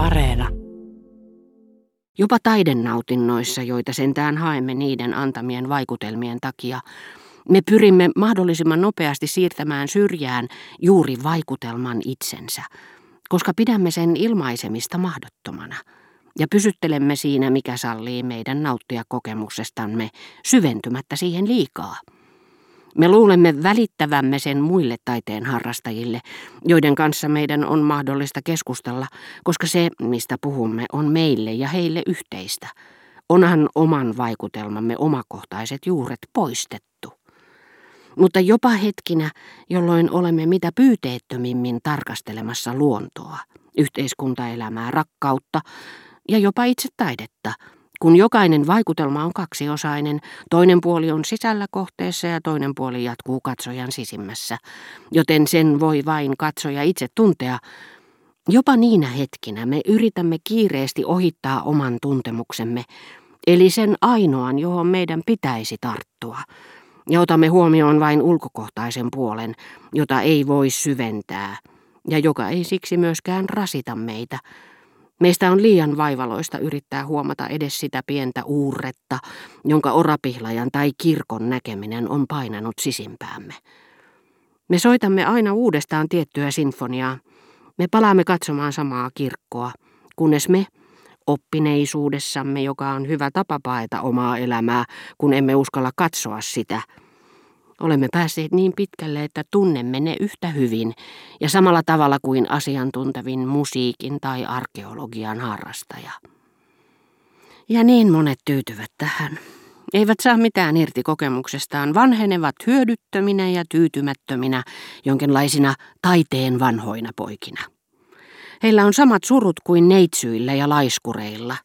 Areena. Jopa taidennautinnoissa, joita sentään haemme niiden antamien vaikutelmien takia, me pyrimme mahdollisimman nopeasti siirtämään syrjään juuri vaikutelman itsensä, koska pidämme sen ilmaisemista mahdottomana ja pysyttelemme siinä, mikä sallii meidän nauttia kokemuksestamme syventymättä siihen liikaa. Me luulemme välittävämme sen muille taiteen harrastajille, joiden kanssa meidän on mahdollista keskustella, koska se, mistä puhumme, on meille ja heille yhteistä. Onhan oman vaikutelmamme omakohtaiset juuret poistettu. Mutta jopa hetkinä, jolloin olemme mitä pyyteettömimmin tarkastelemassa luontoa, yhteiskuntaelämää, rakkautta ja jopa itse taidetta – kun jokainen vaikutelma on kaksiosainen, toinen puoli on sisällä kohteessa ja toinen puoli jatkuu katsojan sisimmässä, joten sen voi vain katsoja itse tuntea. Jopa niinä hetkinä me yritämme kiireesti ohittaa oman tuntemuksemme, eli sen ainoan, johon meidän pitäisi tarttua, ja otamme huomioon vain ulkokohtaisen puolen, jota ei voi syventää, ja joka ei siksi myöskään rasita meitä, Meistä on liian vaivaloista yrittää huomata edes sitä pientä uurretta, jonka orapihlajan tai kirkon näkeminen on painanut sisimpäämme. Me soitamme aina uudestaan tiettyä sinfoniaa. Me palaamme katsomaan samaa kirkkoa, kunnes me, oppineisuudessamme, joka on hyvä tapa paeta omaa elämää, kun emme uskalla katsoa sitä – Olemme päässeet niin pitkälle, että tunnemme ne yhtä hyvin ja samalla tavalla kuin asiantuntevin musiikin tai arkeologian harrastaja. Ja niin monet tyytyvät tähän. Eivät saa mitään irti kokemuksestaan, vanhenevat hyödyttöminä ja tyytymättöminä, jonkinlaisina taiteen vanhoina poikina. Heillä on samat surut kuin neitsyillä ja laiskureilla,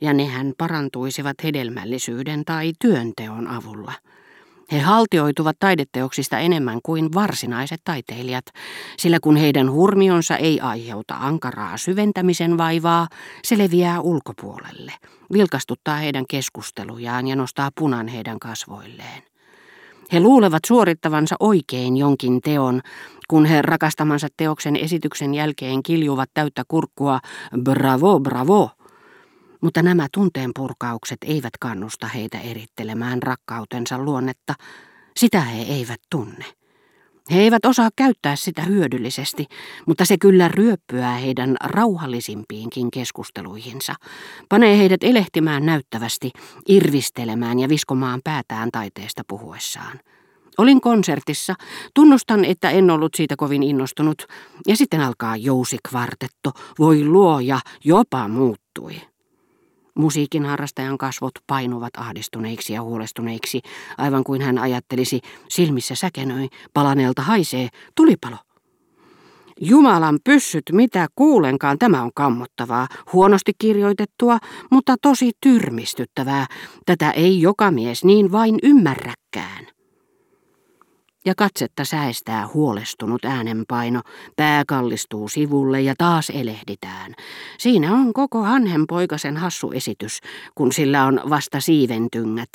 ja nehän parantuisivat hedelmällisyyden tai työnteon avulla – he haltioituvat taideteoksista enemmän kuin varsinaiset taiteilijat, sillä kun heidän hurmionsa ei aiheuta ankaraa syventämisen vaivaa, se leviää ulkopuolelle, vilkastuttaa heidän keskustelujaan ja nostaa punan heidän kasvoilleen. He luulevat suorittavansa oikein jonkin teon, kun he rakastamansa teoksen esityksen jälkeen kiljuvat täyttä kurkkua bravo, bravo, mutta nämä tunteenpurkaukset eivät kannusta heitä erittelemään rakkautensa luonnetta, sitä he eivät tunne. He eivät osaa käyttää sitä hyödyllisesti, mutta se kyllä ryöppyää heidän rauhallisimpiinkin keskusteluihinsa. Panee heidät elehtimään näyttävästi, irvistelemään ja viskomaan päätään taiteesta puhuessaan. Olin konsertissa, tunnustan, että en ollut siitä kovin innostunut, ja sitten alkaa jousikvartetto, voi luoja, jopa muuttui. Musiikin harrastajan kasvot painuvat ahdistuneiksi ja huolestuneiksi, aivan kuin hän ajattelisi, silmissä säkenöi, palaneelta haisee, tulipalo. Jumalan pyssyt, mitä kuulenkaan, tämä on kammottavaa, huonosti kirjoitettua, mutta tosi tyrmistyttävää. Tätä ei joka mies niin vain ymmärräkään ja katsetta säestää huolestunut äänenpaino, pää kallistuu sivulle ja taas elehditään. Siinä on koko hanhenpoikasen hassu esitys, kun sillä on vasta siiventyngät,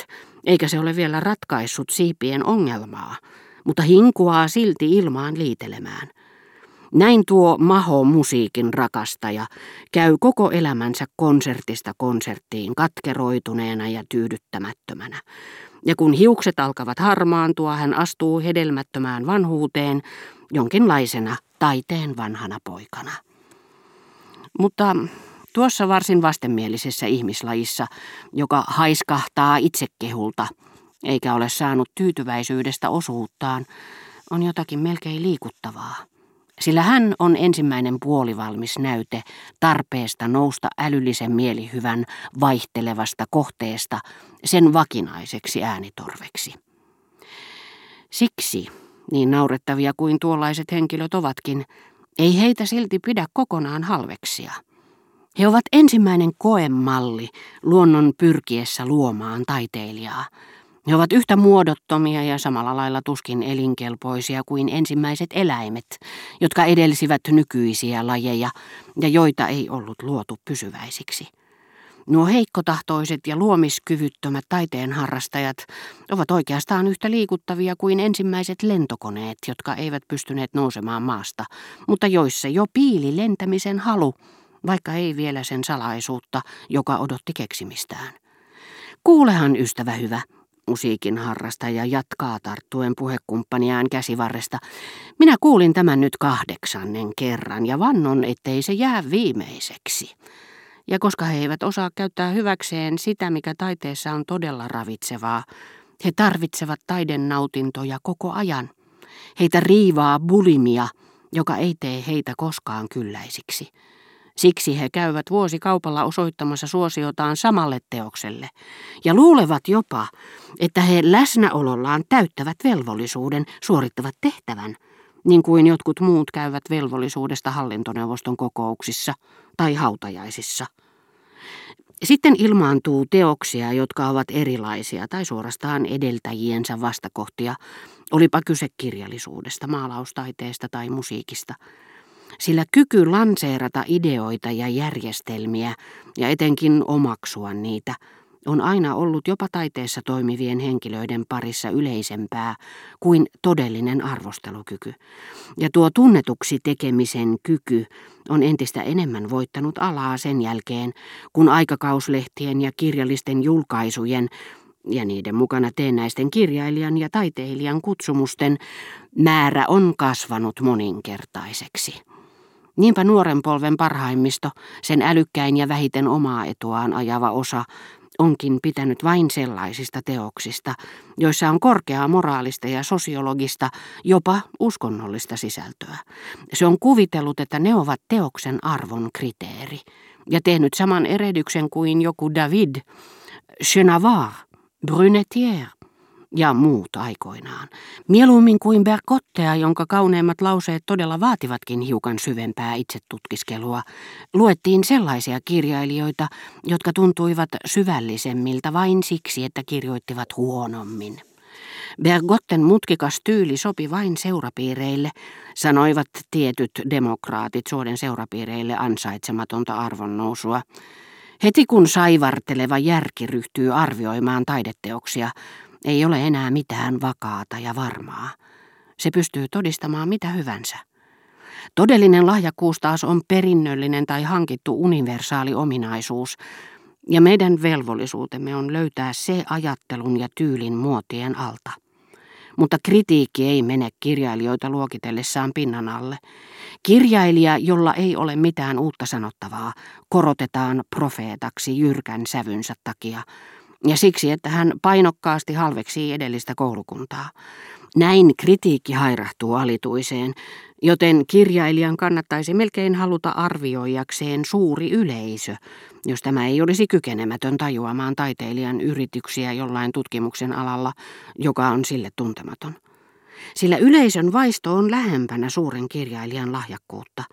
eikä se ole vielä ratkaissut siipien ongelmaa, mutta hinkuaa silti ilmaan liitelemään. Näin tuo maho musiikin rakastaja käy koko elämänsä konsertista konserttiin katkeroituneena ja tyydyttämättömänä ja kun hiukset alkavat harmaantua, hän astuu hedelmättömään vanhuuteen jonkinlaisena taiteen vanhana poikana. Mutta tuossa varsin vastenmielisessä ihmislajissa, joka haiskahtaa itsekehulta, eikä ole saanut tyytyväisyydestä osuuttaan, on jotakin melkein liikuttavaa sillä hän on ensimmäinen puolivalmis näyte tarpeesta nousta älyllisen mielihyvän vaihtelevasta kohteesta sen vakinaiseksi äänitorveksi. Siksi, niin naurettavia kuin tuollaiset henkilöt ovatkin, ei heitä silti pidä kokonaan halveksia. He ovat ensimmäinen koemalli luonnon pyrkiessä luomaan taiteilijaa – ne ovat yhtä muodottomia ja samalla lailla tuskin elinkelpoisia kuin ensimmäiset eläimet, jotka edelsivät nykyisiä lajeja ja joita ei ollut luotu pysyväisiksi. Nuo heikkotahtoiset ja luomiskyvyttömät taiteen harrastajat ovat oikeastaan yhtä liikuttavia kuin ensimmäiset lentokoneet, jotka eivät pystyneet nousemaan maasta, mutta joissa jo piili lentämisen halu vaikka ei vielä sen salaisuutta, joka odotti keksimistään. Kuulehan, ystävä hyvä, musiikin harrastaja jatkaa tarttuen puhekumppaniaan käsivarresta. Minä kuulin tämän nyt kahdeksannen kerran ja vannon, ettei se jää viimeiseksi. Ja koska he eivät osaa käyttää hyväkseen sitä, mikä taiteessa on todella ravitsevaa, he tarvitsevat taiden nautintoja koko ajan. Heitä riivaa bulimia, joka ei tee heitä koskaan kylläisiksi. Siksi he käyvät vuosikaupalla osoittamassa suosiotaan samalle teokselle ja luulevat jopa, että he läsnäolollaan täyttävät velvollisuuden, suorittavat tehtävän, niin kuin jotkut muut käyvät velvollisuudesta hallintoneuvoston kokouksissa tai hautajaisissa. Sitten ilmaantuu teoksia, jotka ovat erilaisia tai suorastaan edeltäjiensä vastakohtia, olipa kyse kirjallisuudesta, maalaustaiteesta tai musiikista – sillä kyky lanseerata ideoita ja järjestelmiä ja etenkin omaksua niitä on aina ollut jopa taiteessa toimivien henkilöiden parissa yleisempää kuin todellinen arvostelukyky. Ja tuo tunnetuksi tekemisen kyky on entistä enemmän voittanut alaa sen jälkeen, kun aikakauslehtien ja kirjallisten julkaisujen ja niiden mukana teennäisten kirjailijan ja taiteilijan kutsumusten määrä on kasvanut moninkertaiseksi. Niinpä nuoren polven parhaimmisto, sen älykkäin ja vähiten omaa etuaan ajava osa, onkin pitänyt vain sellaisista teoksista, joissa on korkeaa moraalista ja sosiologista, jopa uskonnollista sisältöä. Se on kuvitellut, että ne ovat teoksen arvon kriteeri, ja tehnyt saman erehdyksen kuin joku David, Chenavard, Brunetière, ja muut aikoinaan. Mieluummin kuin Berkottea, jonka kauneimmat lauseet todella vaativatkin hiukan syvempää itsetutkiskelua, luettiin sellaisia kirjailijoita, jotka tuntuivat syvällisemmiltä vain siksi, että kirjoittivat huonommin. Bergotten mutkikas tyyli sopi vain seurapiireille, sanoivat tietyt demokraatit suoden seurapiireille ansaitsematonta arvonnousua. Heti kun saivarteleva järki ryhtyy arvioimaan taideteoksia, ei ole enää mitään vakaata ja varmaa. Se pystyy todistamaan mitä hyvänsä. Todellinen lahjakkuus taas on perinnöllinen tai hankittu universaali ominaisuus, ja meidän velvollisuutemme on löytää se ajattelun ja tyylin muotien alta. Mutta kritiikki ei mene kirjailijoita luokitellessaan pinnan alle. Kirjailija, jolla ei ole mitään uutta sanottavaa, korotetaan profeetaksi jyrkän sävynsä takia, ja siksi, että hän painokkaasti halveksii edellistä koulukuntaa. Näin kritiikki hairahtuu alituiseen, joten kirjailijan kannattaisi melkein haluta arvioijakseen suuri yleisö, jos tämä ei olisi kykenemätön tajuamaan taiteilijan yrityksiä jollain tutkimuksen alalla, joka on sille tuntematon. Sillä yleisön vaisto on lähempänä suuren kirjailijan lahjakkuutta.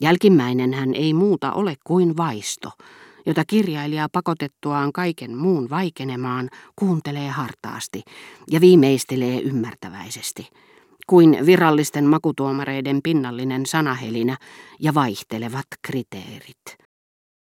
Jälkimmäinen hän ei muuta ole kuin vaisto – jota kirjailija pakotettuaan kaiken muun vaikenemaan kuuntelee hartaasti ja viimeistelee ymmärtäväisesti, kuin virallisten makutuomareiden pinnallinen sanahelinä ja vaihtelevat kriteerit.